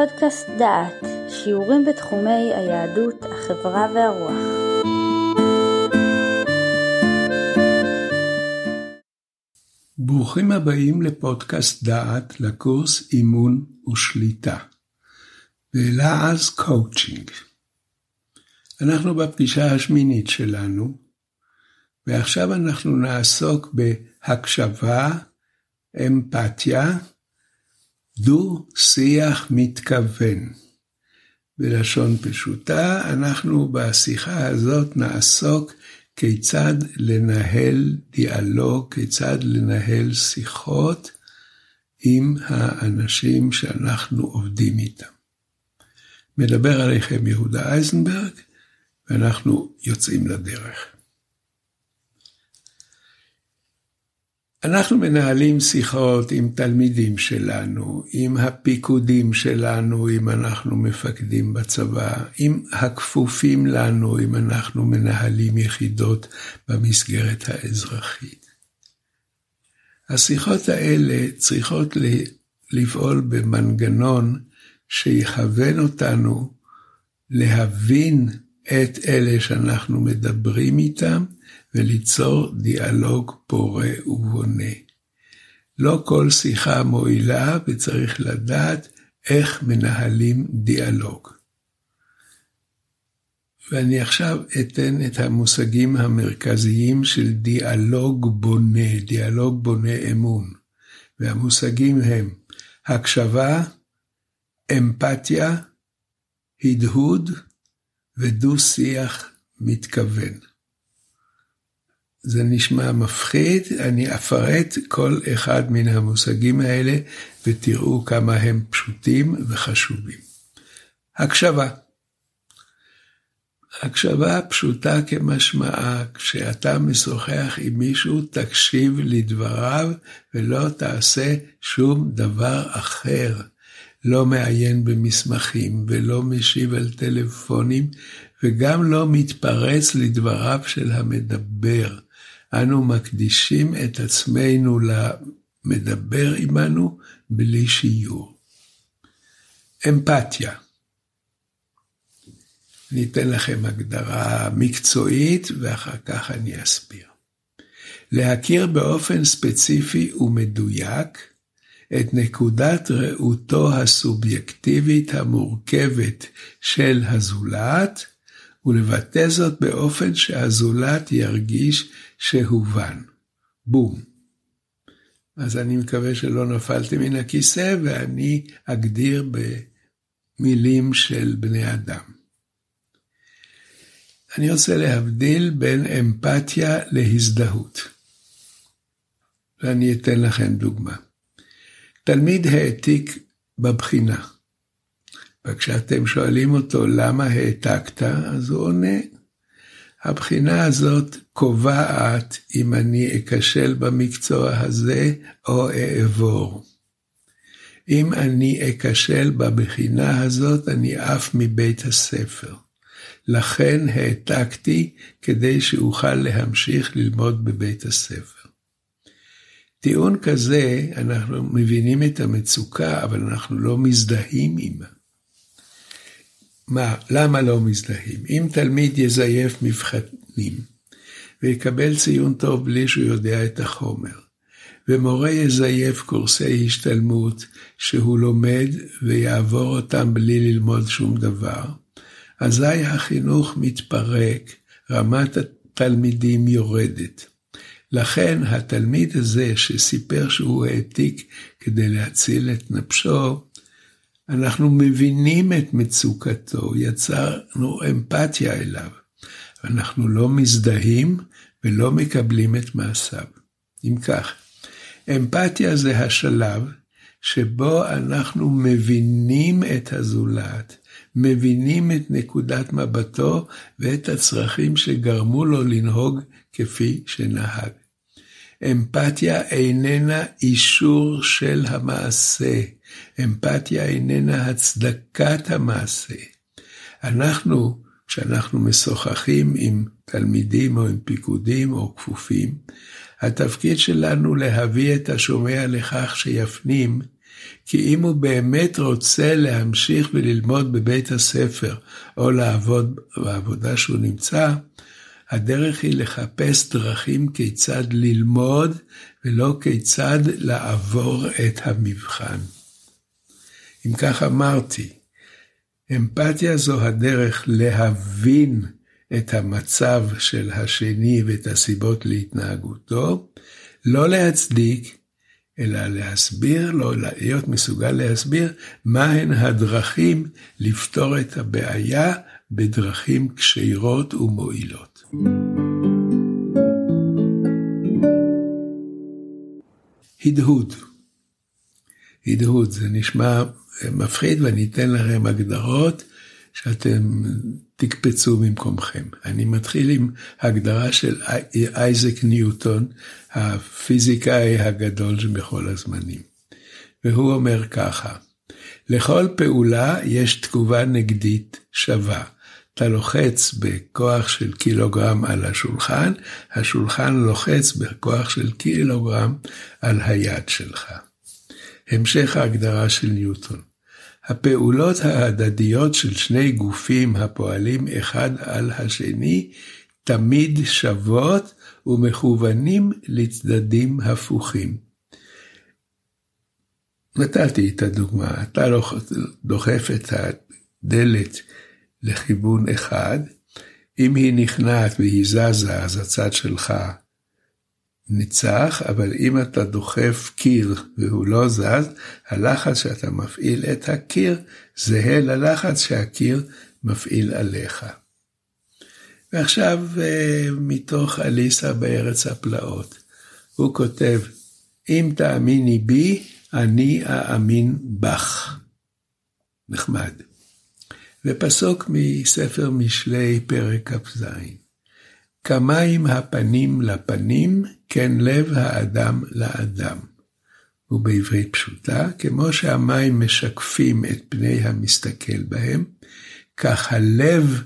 פודקאסט דעת, שיעורים בתחומי היהדות, החברה והרוח. ברוכים הבאים לפודקאסט דעת לקורס אימון ושליטה. ולעז קואוצ'ינג. אנחנו בפגישה השמינית שלנו, ועכשיו אנחנו נעסוק בהקשבה, אמפתיה, דו-שיח מתכוון. בלשון פשוטה, אנחנו בשיחה הזאת נעסוק כיצד לנהל דיאלוג, כיצד לנהל שיחות עם האנשים שאנחנו עובדים איתם. מדבר עליכם יהודה אייזנברג, ואנחנו יוצאים לדרך. אנחנו מנהלים שיחות עם תלמידים שלנו, עם הפיקודים שלנו, אם אנחנו מפקדים בצבא, עם הכפופים לנו, אם אנחנו מנהלים יחידות במסגרת האזרחית. השיחות האלה צריכות לפעול במנגנון שיכוון אותנו להבין את אלה שאנחנו מדברים איתם, וליצור דיאלוג פורה ובונה. לא כל שיחה מועילה וצריך לדעת איך מנהלים דיאלוג. ואני עכשיו אתן את המושגים המרכזיים של דיאלוג בונה, דיאלוג בונה אמון. והמושגים הם הקשבה, אמפתיה, הדהוד ודו-שיח מתכוון. זה נשמע מפחיד, אני אפרט כל אחד מן המושגים האלה ותראו כמה הם פשוטים וחשובים. הקשבה. הקשבה פשוטה כמשמעה, כשאתה משוחח עם מישהו, תקשיב לדבריו ולא תעשה שום דבר אחר. לא מעיין במסמכים ולא משיב על טלפונים וגם לא מתפרץ לדבריו של המדבר. אנו מקדישים את עצמנו למדבר עמנו בלי שיעור. אמפתיה. אני אתן לכם הגדרה מקצועית ואחר כך אני אסביר. להכיר באופן ספציפי ומדויק את נקודת ראותו הסובייקטיבית המורכבת של הזולת, ולבטא זאת באופן שהזולת ירגיש שהובן. בום. אז אני מקווה שלא נפלתי מן הכיסא ואני אגדיר במילים של בני אדם. אני רוצה להבדיל בין אמפתיה להזדהות. ואני אתן לכם דוגמה. תלמיד העתיק בבחינה. וכשאתם שואלים אותו למה העתקת, אז הוא עונה, הבחינה הזאת קובעת אם אני אכשל במקצוע הזה או אעבור. אם אני אכשל בבחינה הזאת, אני עף מבית הספר. לכן העתקתי כדי שאוכל להמשיך ללמוד בבית הספר. טיעון כזה, אנחנו מבינים את המצוקה, אבל אנחנו לא מזדהים עימה. מה, למה לא מזדהים? אם תלמיד יזייף מבחנים ויקבל ציון טוב בלי שהוא יודע את החומר, ומורה יזייף קורסי השתלמות שהוא לומד ויעבור אותם בלי ללמוד שום דבר, אזי החינוך מתפרק, רמת התלמידים יורדת. לכן התלמיד הזה שסיפר שהוא העתיק כדי להציל את נפשו, אנחנו מבינים את מצוקתו, יצרנו אמפתיה אליו. אנחנו לא מזדהים ולא מקבלים את מעשיו. אם כך, אמפתיה זה השלב שבו אנחנו מבינים את הזולת, מבינים את נקודת מבטו ואת הצרכים שגרמו לו לנהוג כפי שנהג. אמפתיה איננה אישור של המעשה, אמפתיה איננה הצדקת המעשה. אנחנו, כשאנחנו משוחחים עם תלמידים או עם פיקודים או כפופים, התפקיד שלנו להביא את השומע לכך שיפנים כי אם הוא באמת רוצה להמשיך וללמוד בבית הספר, או לעבוד בעבודה שהוא נמצא, הדרך היא לחפש דרכים כיצד ללמוד, ולא כיצד לעבור את המבחן. אם כך אמרתי, אמפתיה זו הדרך להבין את המצב של השני ואת הסיבות להתנהגותו, לא להצדיק, אלא להסביר לו, להיות מסוגל להסביר מהן הדרכים לפתור את הבעיה בדרכים כשירות ומועילות. הדהוד. הדהוד, זה נשמע מפחיד ואני אתן לכם הגדרות שאתם תקפצו ממקומכם. אני מתחיל עם הגדרה של אייזק ניוטון, הפיזיקאי הגדול שבכל הזמנים. והוא אומר ככה, לכל פעולה יש תגובה נגדית שווה. אתה לוחץ בכוח של קילוגרם על השולחן, השולחן לוחץ בכוח של קילוגרם על היד שלך. המשך ההגדרה של ניוטון. הפעולות ההדדיות של שני גופים הפועלים אחד על השני תמיד שוות ומכוונים לצדדים הפוכים. נתתי את הדוגמה, אתה דוחף את הדלת לכיוון אחד, אם היא נכנעת והיא זזה, אז הצד שלך ניצח, אבל אם אתה דוחף קיר והוא לא זז, הלחץ שאתה מפעיל את הקיר זהה ללחץ שהקיר מפעיל עליך. ועכשיו אה, מתוך אליסה בארץ הפלאות, הוא כותב, אם תאמיני בי, אני אאמין בך. נחמד. ופסוק מספר משלי פרק כ"ז. כמים הפנים לפנים, כן לב האדם לאדם. ובעברית פשוטה, כמו שהמים משקפים את פני המסתכל בהם, כך הלב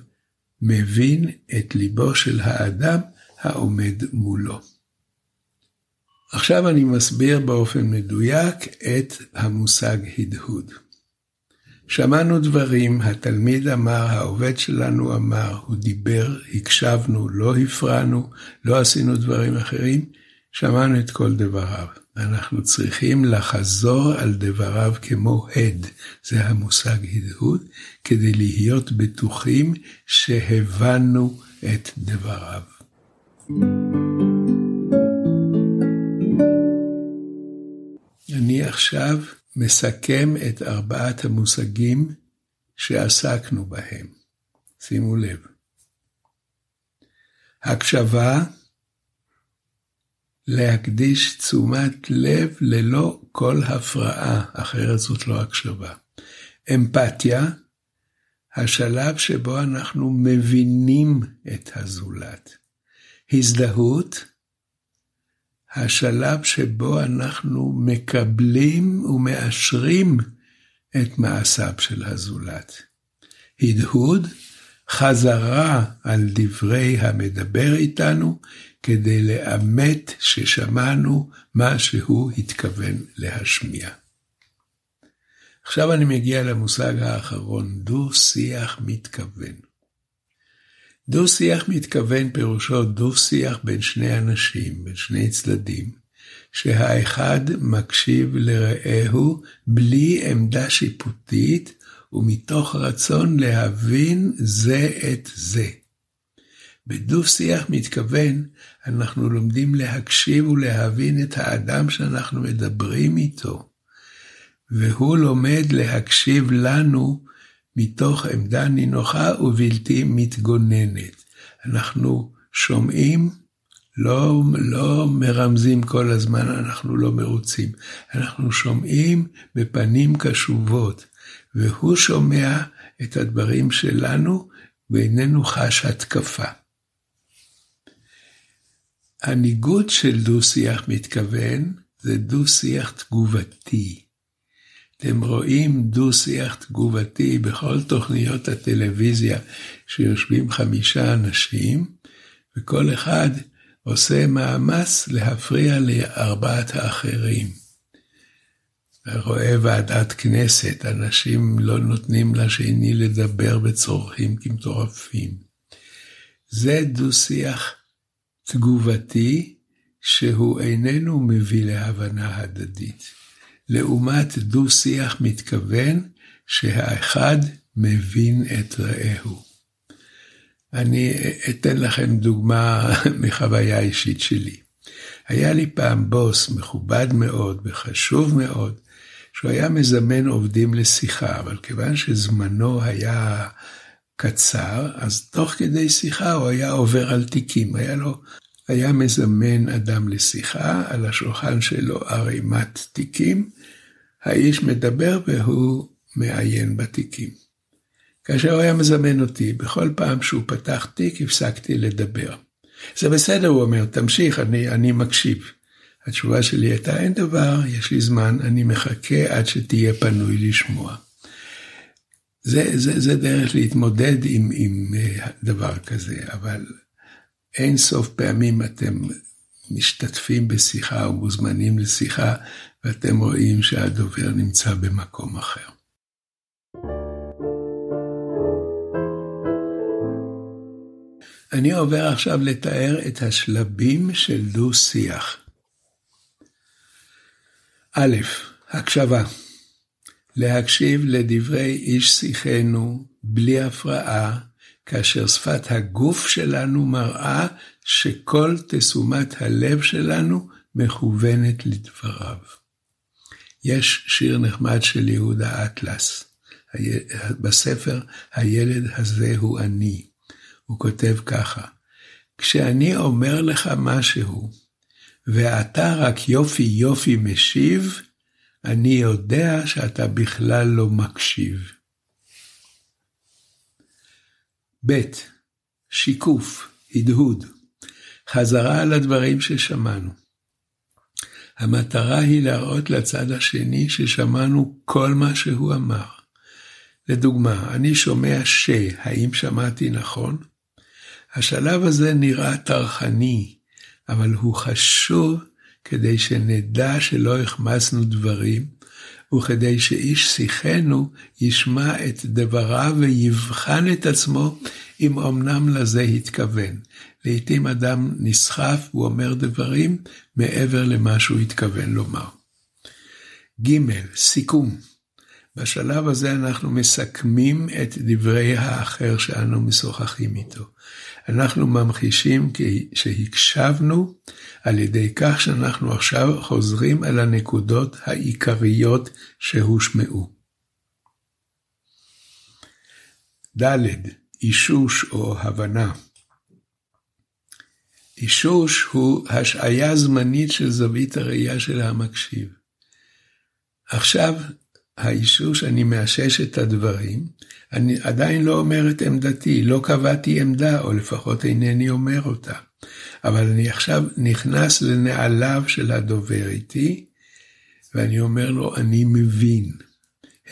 מבין את ליבו של האדם העומד מולו. עכשיו אני מסביר באופן מדויק את המושג הדהוד. שמענו דברים, התלמיד אמר, העובד שלנו אמר, הוא דיבר, הקשבנו, לא הפרענו, לא עשינו דברים אחרים, שמענו את כל דבריו. אנחנו צריכים לחזור על דבריו כמו הד, זה המושג הדהוד, כדי להיות בטוחים שהבנו את דבריו. אני עכשיו מסכם את ארבעת המושגים שעסקנו בהם. שימו לב. הקשבה, להקדיש תשומת לב ללא כל הפרעה, אחרת זאת לא הקשבה. אמפתיה, השלב שבו אנחנו מבינים את הזולת. הזדהות, השלב שבו אנחנו מקבלים ומאשרים את מעשיו של הזולת. הדהוד, חזרה על דברי המדבר איתנו, כדי לאמת ששמענו מה שהוא התכוון להשמיע. עכשיו אני מגיע למושג האחרון, דו-שיח מתכוון. דו-שיח מתכוון פירושו דו-שיח בין שני אנשים, בין שני צדדים, שהאחד מקשיב לרעהו בלי עמדה שיפוטית ומתוך רצון להבין זה את זה. בדו-שיח מתכוון, אנחנו לומדים להקשיב ולהבין את האדם שאנחנו מדברים איתו, והוא לומד להקשיב לנו מתוך עמדה נינוחה ובלתי מתגוננת. אנחנו שומעים, לא, לא מרמזים כל הזמן, אנחנו לא מרוצים. אנחנו שומעים בפנים קשובות, והוא שומע את הדברים שלנו ואיננו חש התקפה. הניגוד של דו-שיח מתכוון זה דו-שיח תגובתי. אתם רואים דו-שיח תגובתי בכל תוכניות הטלוויזיה שיושבים חמישה אנשים, וכל אחד עושה מאמץ להפריע לארבעת האחרים. רואה ועדת כנסת, אנשים לא נותנים לשני לדבר וצורכים כמטורפים. זה דו-שיח תגובתי שהוא איננו מביא להבנה הדדית. לעומת דו-שיח מתכוון שהאחד מבין את רעהו. אני אתן לכם דוגמה מחוויה אישית שלי. היה לי פעם בוס מכובד מאוד וחשוב מאוד, שהוא היה מזמן עובדים לשיחה, אבל כיוון שזמנו היה קצר, אז תוך כדי שיחה הוא היה עובר על תיקים, היה לו, היה מזמן אדם לשיחה, על השולחן שלו ערימת תיקים, האיש מדבר והוא מעיין בתיקים. כאשר הוא היה מזמן אותי, בכל פעם שהוא פתח תיק הפסקתי לדבר. זה בסדר, הוא אומר, תמשיך, אני, אני מקשיב. התשובה שלי הייתה, אין דבר, יש לי זמן, אני מחכה עד שתהיה פנוי לשמוע. זה, זה, זה דרך להתמודד עם, עם אה, דבר כזה, אבל אין סוף פעמים אתם משתתפים בשיחה או מוזמנים לשיחה, ואתם רואים שהדובר נמצא במקום אחר. אני עובר עכשיו לתאר את השלבים של דו-שיח. א', הקשבה. להקשיב לדברי איש שיחנו בלי הפרעה, כאשר שפת הגוף שלנו מראה שכל תשומת הלב שלנו מכוונת לדבריו. יש שיר נחמד של יהודה אטלס, בספר הילד הזה הוא אני. הוא כותב ככה, כשאני אומר לך משהו, ואתה רק יופי יופי משיב, אני יודע שאתה בכלל לא מקשיב. ב. שיקוף, הדהוד, חזרה על הדברים ששמענו. המטרה היא להראות לצד השני ששמענו כל מה שהוא אמר. לדוגמה, אני שומע ש, האם שמעתי נכון? השלב הזה נראה טרחני, אבל הוא חשוב כדי שנדע שלא החמצנו דברים, וכדי שאיש שיחנו ישמע את דבריו ויבחן את עצמו אם אמנם לזה התכוון. לעתים אדם נסחף ואומר דברים מעבר למה שהוא התכוון לומר. ג. סיכום בשלב הזה אנחנו מסכמים את דברי האחר שאנו משוחחים איתו. אנחנו ממחישים שהקשבנו על ידי כך שאנחנו עכשיו חוזרים על הנקודות העיקריות שהושמעו. ד. אישוש או הבנה. אישוש הוא השעיה זמנית של זווית הראייה של המקשיב. עכשיו האישוש, אני מאשש את הדברים, אני עדיין לא אומר את עמדתי, לא קבעתי עמדה, או לפחות אינני אומר אותה. אבל אני עכשיו נכנס לנעליו של הדובר איתי, ואני אומר לו, אני מבין.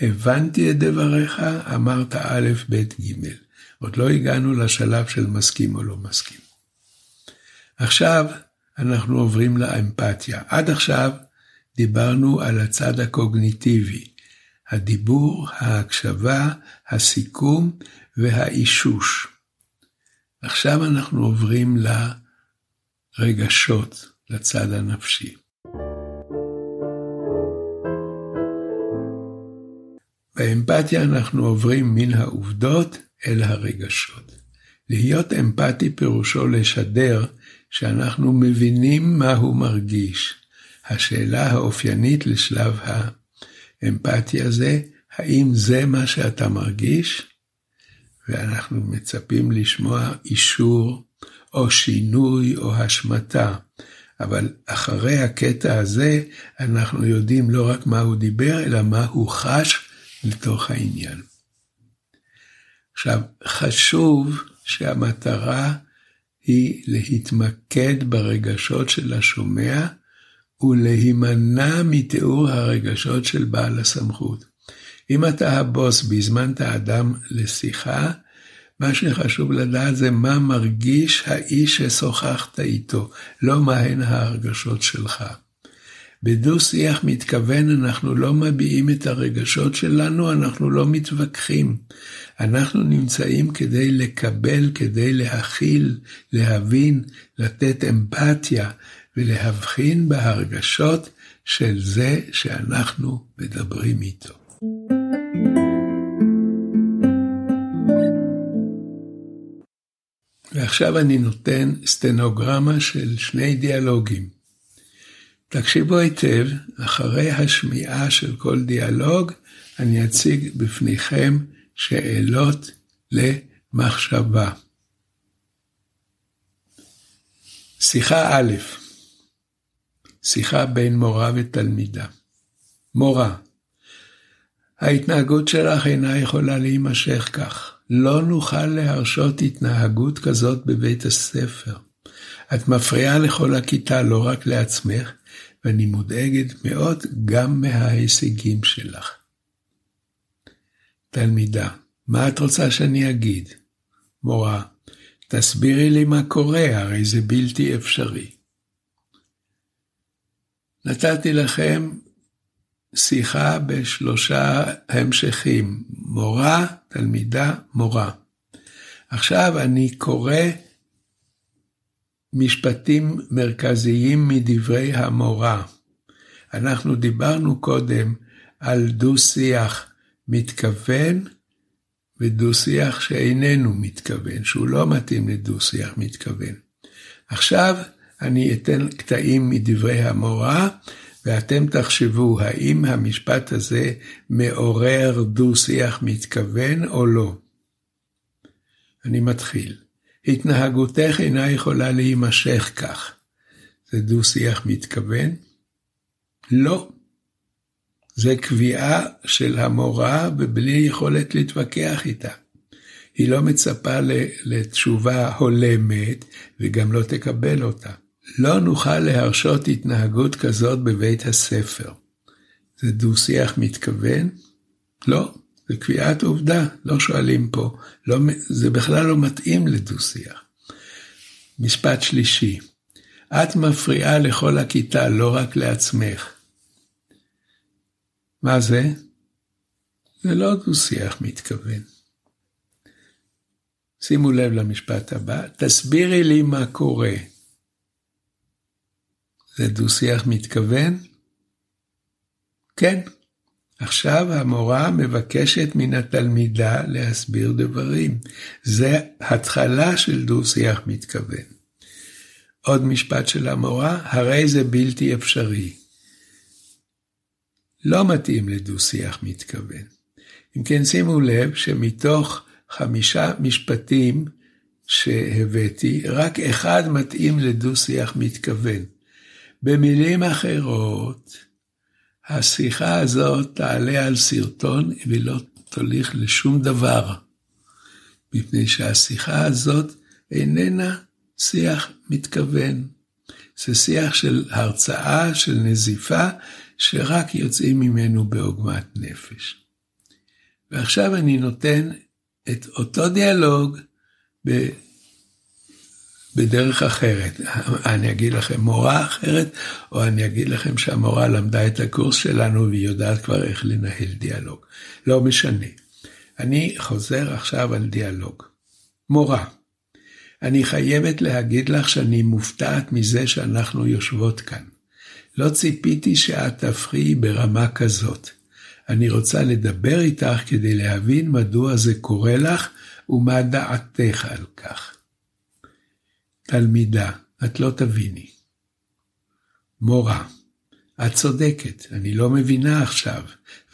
הבנתי את דבריך, אמרת א', ב', ג'. עוד לא הגענו לשלב של מסכים או לא מסכים. עכשיו אנחנו עוברים לאמפתיה. עד עכשיו דיברנו על הצד הקוגניטיבי, הדיבור, ההקשבה, הסיכום והאישוש. עכשיו אנחנו עוברים לרגשות, לצד הנפשי. באמפתיה אנחנו עוברים מן העובדות אל הרגשות. להיות אמפתי פירושו לשדר שאנחנו מבינים מה הוא מרגיש. השאלה האופיינית לשלב האמפתיה זה, האם זה מה שאתה מרגיש? ואנחנו מצפים לשמוע אישור או שינוי או השמטה. אבל אחרי הקטע הזה, אנחנו יודעים לא רק מה הוא דיבר, אלא מה הוא חש לתוך העניין. עכשיו, חשוב שהמטרה היא להתמקד ברגשות של השומע ולהימנע מתיאור הרגשות של בעל הסמכות. אם אתה הבוס והזמנת אדם לשיחה, מה שחשוב לדעת זה מה מרגיש האיש ששוחחת איתו, לא מהן ההרגשות שלך. בדו-שיח מתכוון אנחנו לא מביעים את הרגשות שלנו, אנחנו לא מתווכחים. אנחנו נמצאים כדי לקבל, כדי להכיל, להבין, לתת אמפתיה ולהבחין בהרגשות של זה שאנחנו מדברים איתו. ועכשיו אני נותן סטנוגרמה של שני דיאלוגים. תקשיבו היטב, אחרי השמיעה של כל דיאלוג, אני אציג בפניכם שאלות למחשבה. שיחה א', שיחה בין מורה ותלמידה. מורה, ההתנהגות שלך אינה יכולה להימשך כך. לא נוכל להרשות התנהגות כזאת בבית הספר. את מפריעה לכל הכיתה, לא רק לעצמך, ואני מודאגת מאוד גם מההישגים שלך. תלמידה, מה את רוצה שאני אגיד? מורה, תסבירי לי מה קורה, הרי זה בלתי אפשרי. נתתי לכם שיחה בשלושה המשכים, מורה, תלמידה, מורה. עכשיו אני קורא משפטים מרכזיים מדברי המורה. אנחנו דיברנו קודם על דו-שיח מתכוון ודו-שיח שאיננו מתכוון, שהוא לא מתאים לדו-שיח מתכוון. עכשיו אני אתן קטעים מדברי המורה, ואתם תחשבו האם המשפט הזה מעורר דו-שיח מתכוון או לא. אני מתחיל. התנהגותך אינה יכולה להימשך כך. זה דו-שיח מתכוון? לא. זה קביעה של המורה ובלי יכולת להתווכח איתה. היא לא מצפה לתשובה הולמת וגם לא תקבל אותה. לא נוכל להרשות התנהגות כזאת בבית הספר. זה דו-שיח מתכוון? לא, זה קביעת עובדה, לא שואלים פה, לא, זה בכלל לא מתאים לדו-שיח. משפט שלישי, את מפריעה לכל הכיתה, לא רק לעצמך. מה זה? זה לא דו-שיח מתכוון. שימו לב למשפט הבא, תסבירי לי מה קורה. זה דו-שיח מתכוון? כן. עכשיו המורה מבקשת מן התלמידה להסביר דברים. זה התחלה של דו-שיח מתכוון. עוד משפט של המורה, הרי זה בלתי אפשרי. לא מתאים לדו-שיח מתכוון. אם כן, שימו לב שמתוך חמישה משפטים שהבאתי, רק אחד מתאים לדו-שיח מתכוון. במילים אחרות, השיחה הזאת תעלה על סרטון ולא תוליך לשום דבר, מפני שהשיחה הזאת איננה שיח מתכוון. זה שיח של הרצאה, של נזיפה, שרק יוצאים ממנו בעוגמת נפש. ועכשיו אני נותן את אותו דיאלוג בדרך אחרת. אני אגיד לכם מורה אחרת, או אני אגיד לכם שהמורה למדה את הקורס שלנו והיא יודעת כבר איך לנהל דיאלוג. לא משנה. אני חוזר עכשיו על דיאלוג. מורה, אני חייבת להגיד לך שאני מופתעת מזה שאנחנו יושבות כאן. לא ציפיתי שאת תפריעי ברמה כזאת. אני רוצה לדבר איתך כדי להבין מדוע זה קורה לך ומה דעתך על כך. תלמידה, את לא תביני. מורה, את צודקת, אני לא מבינה עכשיו,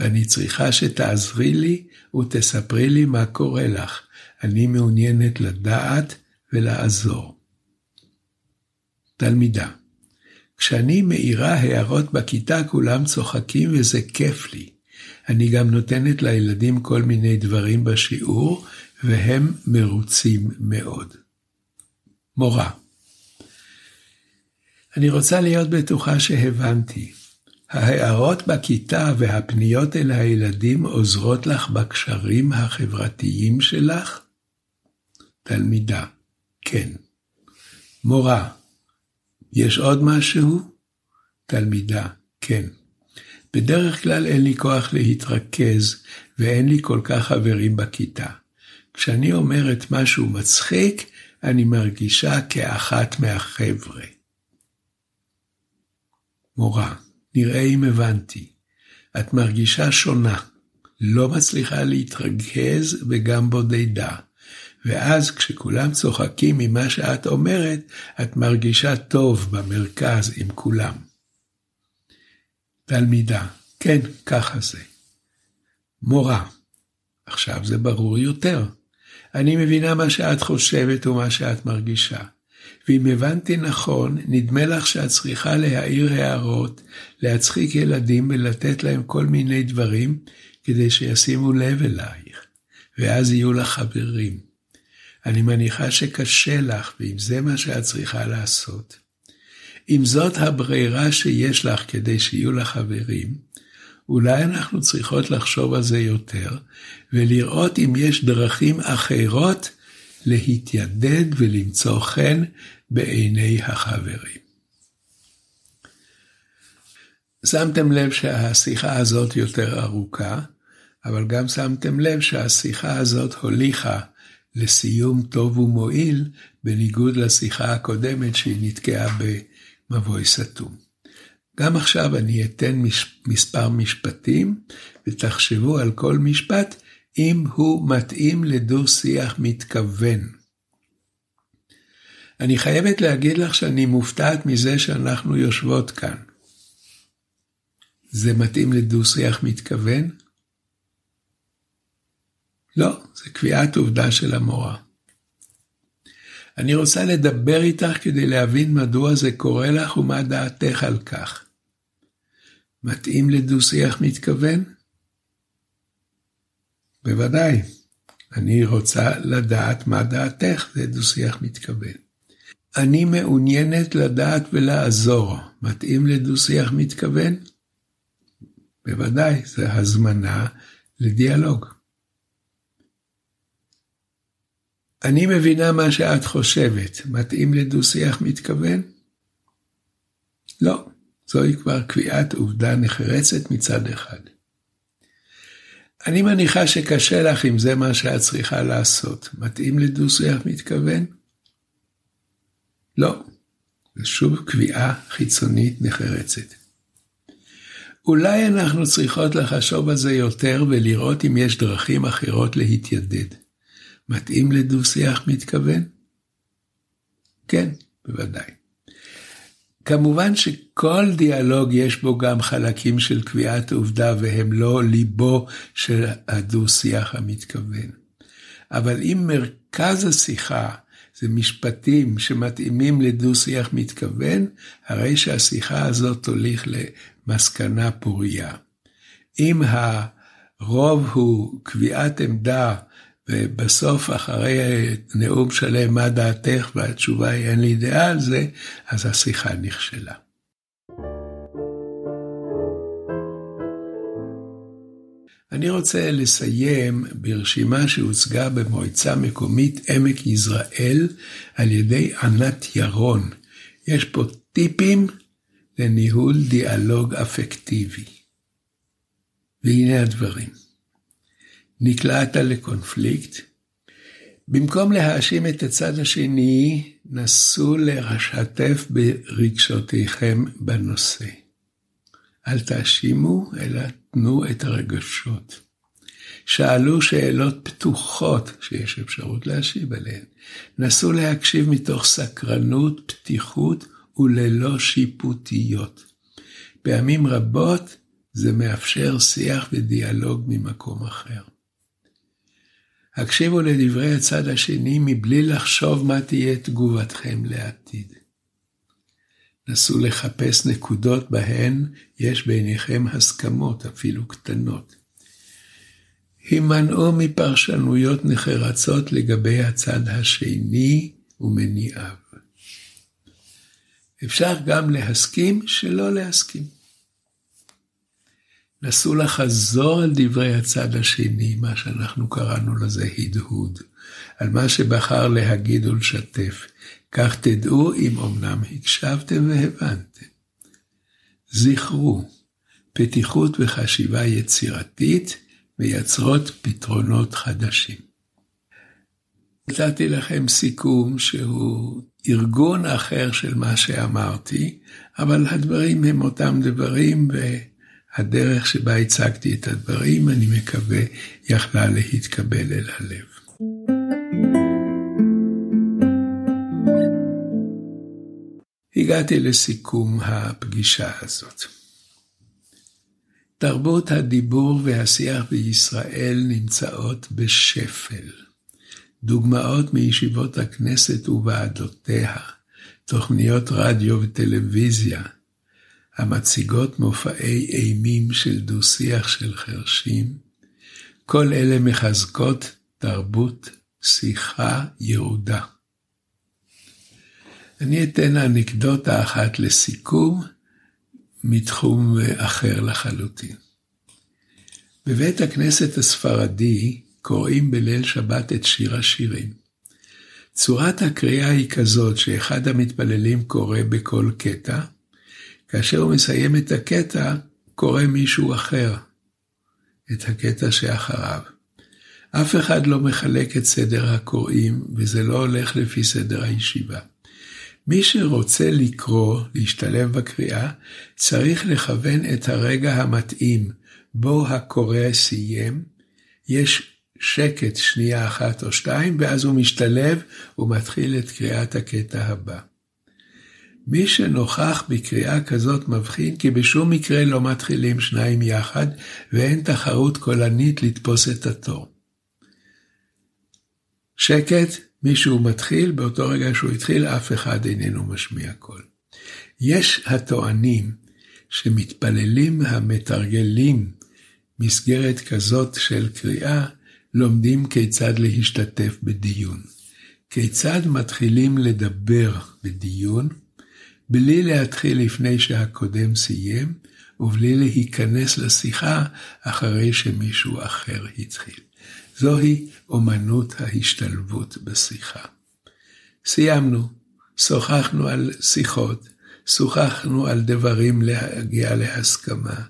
ואני צריכה שתעזרי לי ותספרי לי מה קורה לך. אני מעוניינת לדעת ולעזור. תלמידה, כשאני מעירה הערות בכיתה כולם צוחקים וזה כיף לי. אני גם נותנת לילדים כל מיני דברים בשיעור והם מרוצים מאוד. מורה. אני רוצה להיות בטוחה שהבנתי. ההערות בכיתה והפניות אל הילדים עוזרות לך בקשרים החברתיים שלך? תלמידה, כן. מורה, יש עוד משהו? תלמידה, כן. בדרך כלל אין לי כוח להתרכז, ואין לי כל כך חברים בכיתה. כשאני אומרת משהו מצחיק, אני מרגישה כאחת מהחבר'ה. מורה, נראה אם הבנתי. את מרגישה שונה, לא מצליחה להתרכז וגם בודדה. ואז כשכולם צוחקים ממה שאת אומרת, את מרגישה טוב במרכז עם כולם. תלמידה, כן, ככה זה. מורה, עכשיו זה ברור יותר. אני מבינה מה שאת חושבת ומה שאת מרגישה. ואם הבנתי נכון, נדמה לך שאת צריכה להעיר הערות, להצחיק ילדים ולתת להם כל מיני דברים, כדי שישימו לב אלייך, ואז יהיו לך חברים. אני מניחה שקשה לך, ואם זה מה שאת צריכה לעשות. אם זאת הברירה שיש לך כדי שיהיו לך חברים, אולי אנחנו צריכות לחשוב על זה יותר, ולראות אם יש דרכים אחרות להתיידד ולמצוא חן בעיני החברים. שמתם לב שהשיחה הזאת יותר ארוכה, אבל גם שמתם לב שהשיחה הזאת הוליכה לסיום טוב ומועיל, בניגוד לשיחה הקודמת שהיא נתקעה במבוי סתום. גם עכשיו אני אתן מספר משפטים, ותחשבו על כל משפט אם הוא מתאים לדו-שיח מתכוון. אני חייבת להגיד לך שאני מופתעת מזה שאנחנו יושבות כאן. זה מתאים לדו-שיח מתכוון? לא, זה קביעת עובדה של המורה. אני רוצה לדבר איתך כדי להבין מדוע זה קורה לך ומה דעתך על כך. מתאים לדו-שיח מתכוון? בוודאי. אני רוצה לדעת מה דעתך, זה דו-שיח מתכוון. אני מעוניינת לדעת ולעזור. מתאים לדו-שיח מתכוון? בוודאי, זה הזמנה לדיאלוג. אני מבינה מה שאת חושבת, מתאים לדו-שיח מתכוון? לא, זוהי כבר קביעת עובדה נחרצת מצד אחד. אני מניחה שקשה לך אם זה מה שאת צריכה לעשות. מתאים לדו-שיח מתכוון? לא. זה שוב קביעה חיצונית נחרצת. אולי אנחנו צריכות לחשוב על זה יותר ולראות אם יש דרכים אחרות להתיידד. מתאים לדו-שיח מתכוון? כן, בוודאי. כמובן שכל דיאלוג יש בו גם חלקים של קביעת עובדה והם לא ליבו של הדו-שיח המתכוון. אבל אם מרכז השיחה זה משפטים שמתאימים לדו-שיח מתכוון, הרי שהשיחה הזאת תוליך למסקנה פוריה. אם הרוב הוא קביעת עמדה ובסוף, אחרי נאום שלם, מה דעתך, והתשובה היא אין לי דעה על זה, אז השיחה נכשלה. אני רוצה לסיים ברשימה שהוצגה במועצה מקומית עמק יזרעאל על ידי ענת ירון. יש פה טיפים לניהול דיאלוג אפקטיבי. והנה הדברים. נקלעת לקונפליקט, במקום להאשים את הצד השני, נסו לשתף ברגשותיכם בנושא. אל תאשימו, אלא תנו את הרגשות. שאלו שאלות פתוחות שיש אפשרות להשיב עליהן. נסו להקשיב מתוך סקרנות, פתיחות וללא שיפוטיות. פעמים רבות זה מאפשר שיח ודיאלוג ממקום אחר. הקשיבו לדברי הצד השני מבלי לחשוב מה תהיה תגובתכם לעתיד. נסו לחפש נקודות בהן יש ביניכם הסכמות, אפילו קטנות. הימנעו מפרשנויות נחרצות לגבי הצד השני ומניעיו. אפשר גם להסכים שלא להסכים. נסו לחזור על דברי הצד השני, מה שאנחנו קראנו לזה הדהוד, על מה שבחר להגיד ולשתף. כך תדעו אם אמנם הקשבתם והבנתם. זכרו, פתיחות וחשיבה יצירתית מייצרות פתרונות חדשים. נתתי לכם סיכום שהוא ארגון אחר של מה שאמרתי, אבל הדברים הם אותם דברים, והדרך שבה הצגתי את הדברים, אני מקווה, יכלה להתקבל אל הלב. הגעתי לסיכום הפגישה הזאת. תרבות הדיבור והשיח בישראל נמצאות בשפל. דוגמאות מישיבות הכנסת וועדותיה, תוכניות רדיו וטלוויזיה, המציגות מופעי אימים של דו-שיח של חרשים, כל אלה מחזקות תרבות שיחה יהודה. אני אתן אנקדוטה אחת לסיכום, מתחום אחר לחלוטין. בבית הכנסת הספרדי קוראים בליל שבת את שיר השירים. צורת הקריאה היא כזאת שאחד המתפללים קורא בכל קטע, כאשר הוא מסיים את הקטע, קורא מישהו אחר את הקטע שאחריו. אף אחד לא מחלק את סדר הקוראים, וזה לא הולך לפי סדר הישיבה. מי שרוצה לקרוא, להשתלב בקריאה, צריך לכוון את הרגע המתאים בו הקורא סיים. יש שקט שנייה אחת או שתיים, ואז הוא משתלב ומתחיל את קריאת הקטע הבא. מי שנוכח בקריאה כזאת מבחין כי בשום מקרה לא מתחילים שניים יחד, ואין תחרות קולנית לתפוס את התור. שקט, מישהו מתחיל, באותו רגע שהוא התחיל, אף אחד איננו משמיע קול. יש הטוענים שמתפללים המתרגלים מסגרת כזאת של קריאה, לומדים כיצד להשתתף בדיון. כיצד מתחילים לדבר בדיון, בלי להתחיל לפני שהקודם סיים, ובלי להיכנס לשיחה אחרי שמישהו אחר התחיל. זוהי אומנות ההשתלבות בשיחה. סיימנו, שוחחנו על שיחות, שוחחנו על דברים להגיע להסכמה,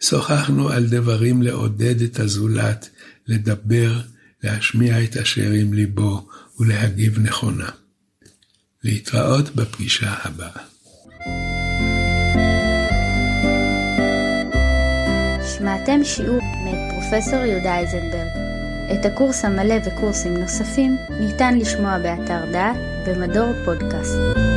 שוחחנו על דברים לעודד את הזולת, לדבר, להשמיע את אשר עם ליבו ולהגיב נכונה. להתראות בפגישה הבאה. שמעתם שיעור מאת פרופסור יהודה איזנברג. את הקורס המלא וקורסים נוספים ניתן לשמוע באתר דעת במדור פודקאסט.